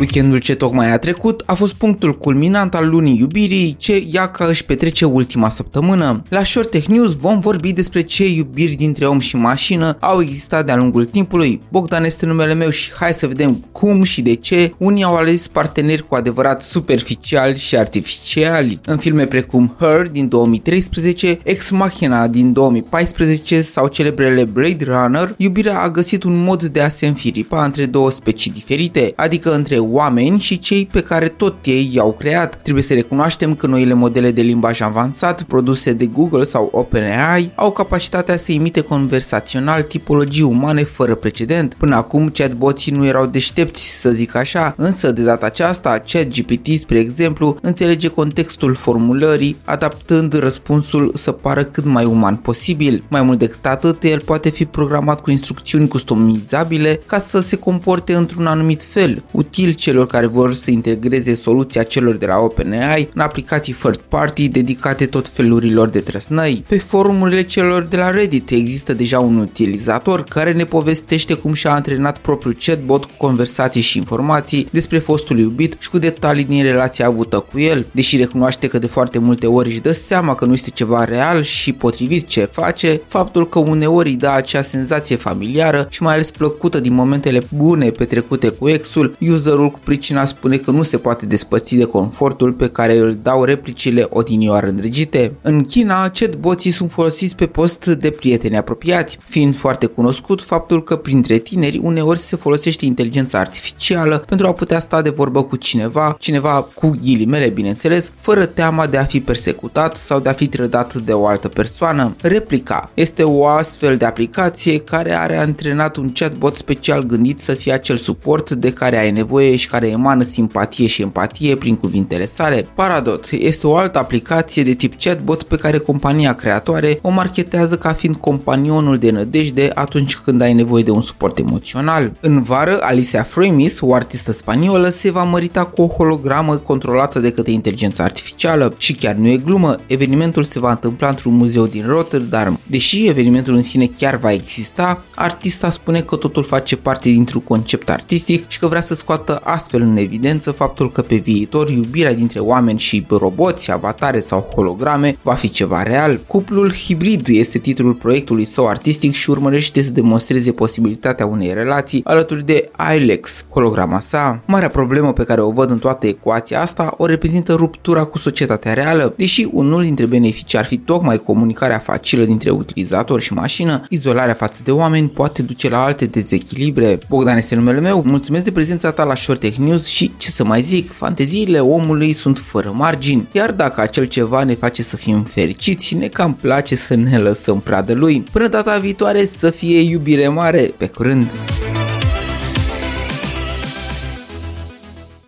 Weekendul ce tocmai a trecut a fost punctul culminant al lunii iubirii ce Iaca își petrece ultima săptămână. La Short Tech News vom vorbi despre ce iubiri dintre om și mașină au existat de-a lungul timpului. Bogdan este numele meu și hai să vedem cum și de ce unii au ales parteneri cu adevărat superficiali și artificiali. În filme precum Her din 2013, Ex Machina din 2014 sau celebrele Blade Runner, iubirea a găsit un mod de a se înfiripa între două specii diferite, adică între oameni și cei pe care tot ei i-au creat. Trebuie să recunoaștem că noile modele de limbaj avansat produse de Google sau OpenAI au capacitatea să imite conversațional tipologii umane fără precedent. Până acum chatboții nu erau deștepți să zic așa, însă de data aceasta ChatGPT, spre exemplu, înțelege contextul formulării, adaptând răspunsul să pară cât mai uman posibil. Mai mult decât atât, el poate fi programat cu instrucțiuni customizabile ca să se comporte într-un anumit fel, util celor care vor să integreze soluția celor de la OpenAI în aplicații third party dedicate tot felurilor de trăsnăi. Pe forumurile celor de la Reddit există deja un utilizator care ne povestește cum și-a antrenat propriul chatbot cu conversații și informații despre fostul iubit și cu detalii din relația avută cu el, deși recunoaște că de foarte multe ori își dă seama că nu este ceva real și potrivit ce face, faptul că uneori îi dă acea senzație familiară și mai ales plăcută din momentele bune petrecute cu exul, userul cu pricina spune că nu se poate despăți de confortul pe care îl dau replicile odinioară îndrăgite. În China, chatboții sunt folosiți pe post de prieteni apropiați, fiind foarte cunoscut faptul că printre tineri uneori se folosește inteligența artificială pentru a putea sta de vorbă cu cineva, cineva cu ghilimele bineînțeles, fără teama de a fi persecutat sau de a fi trădat de o altă persoană. Replica este o astfel de aplicație care are antrenat un chatbot special gândit să fie acel suport de care ai nevoie și care emană simpatie și empatie prin cuvintele sale. Paradot este o altă aplicație de tip chatbot pe care compania creatoare o marketează ca fiind companionul de nădejde atunci când ai nevoie de un suport emoțional. În vară, Alicia Framis, o artistă spaniolă, se va mărita cu o hologramă controlată de către inteligența artificială și chiar nu e glumă, evenimentul se va întâmpla într-un muzeu din Rotterdam. Deși evenimentul în sine chiar va exista, artista spune că totul face parte dintr-un concept artistic și că vrea să scoată astfel în evidență faptul că pe viitor iubirea dintre oameni și roboți, avatare sau holograme va fi ceva real. Cuplul hibrid este titlul proiectului său artistic și urmărește să demonstreze posibilitatea unei relații alături de Ilex, holograma sa. Marea problemă pe care o văd în toată ecuația asta o reprezintă ruptura cu societatea reală. Deși unul dintre beneficii ar fi tocmai comunicarea facilă dintre utilizator și mașină, izolarea față de oameni poate duce la alte dezechilibre. Bogdan este numele meu, mulțumesc de prezența ta la Short Tech News și ce să mai zic, fanteziile omului sunt fără margini, iar dacă acel ceva ne face să fim fericiți, ne cam place să ne lăsăm pradă lui. Până data viitoare să fie iubire mare, pe curând!